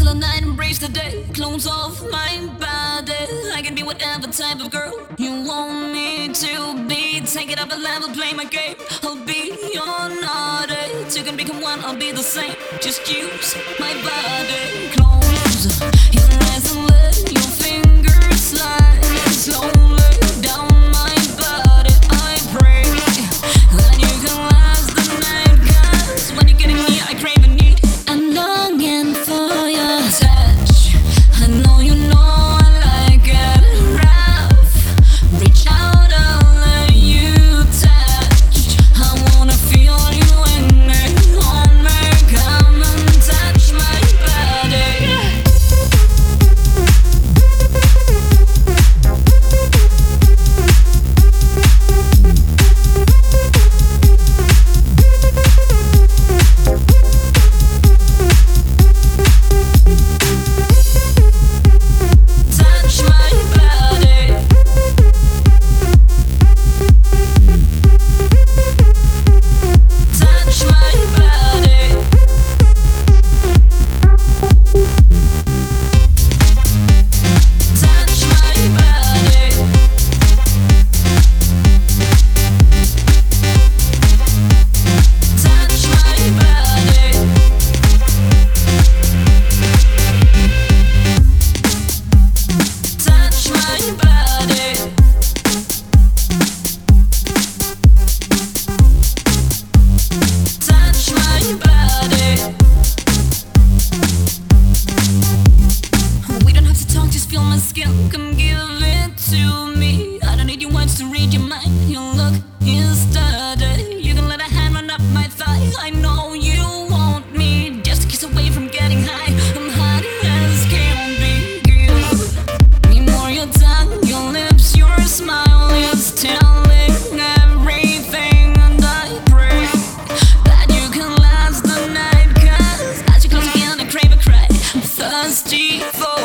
till the night, embrace the day. Clothes off my body. I can be whatever type of girl you want me to be. Take it up a level, play my game. I'll be your naughty. You can become one, I'll be the same. Just use my body. skin, come give it to me. I don't need your words to read your mind. Your look is sturdy. You can let a hand run up my thigh. I know you want me, just a kiss away from getting high. I'm hot as can be. Give me more your tongue, your lips, your smile is telling everything, and I pray that you can last the night. Cause as you close again, I crave a cry. I'm thirsty for.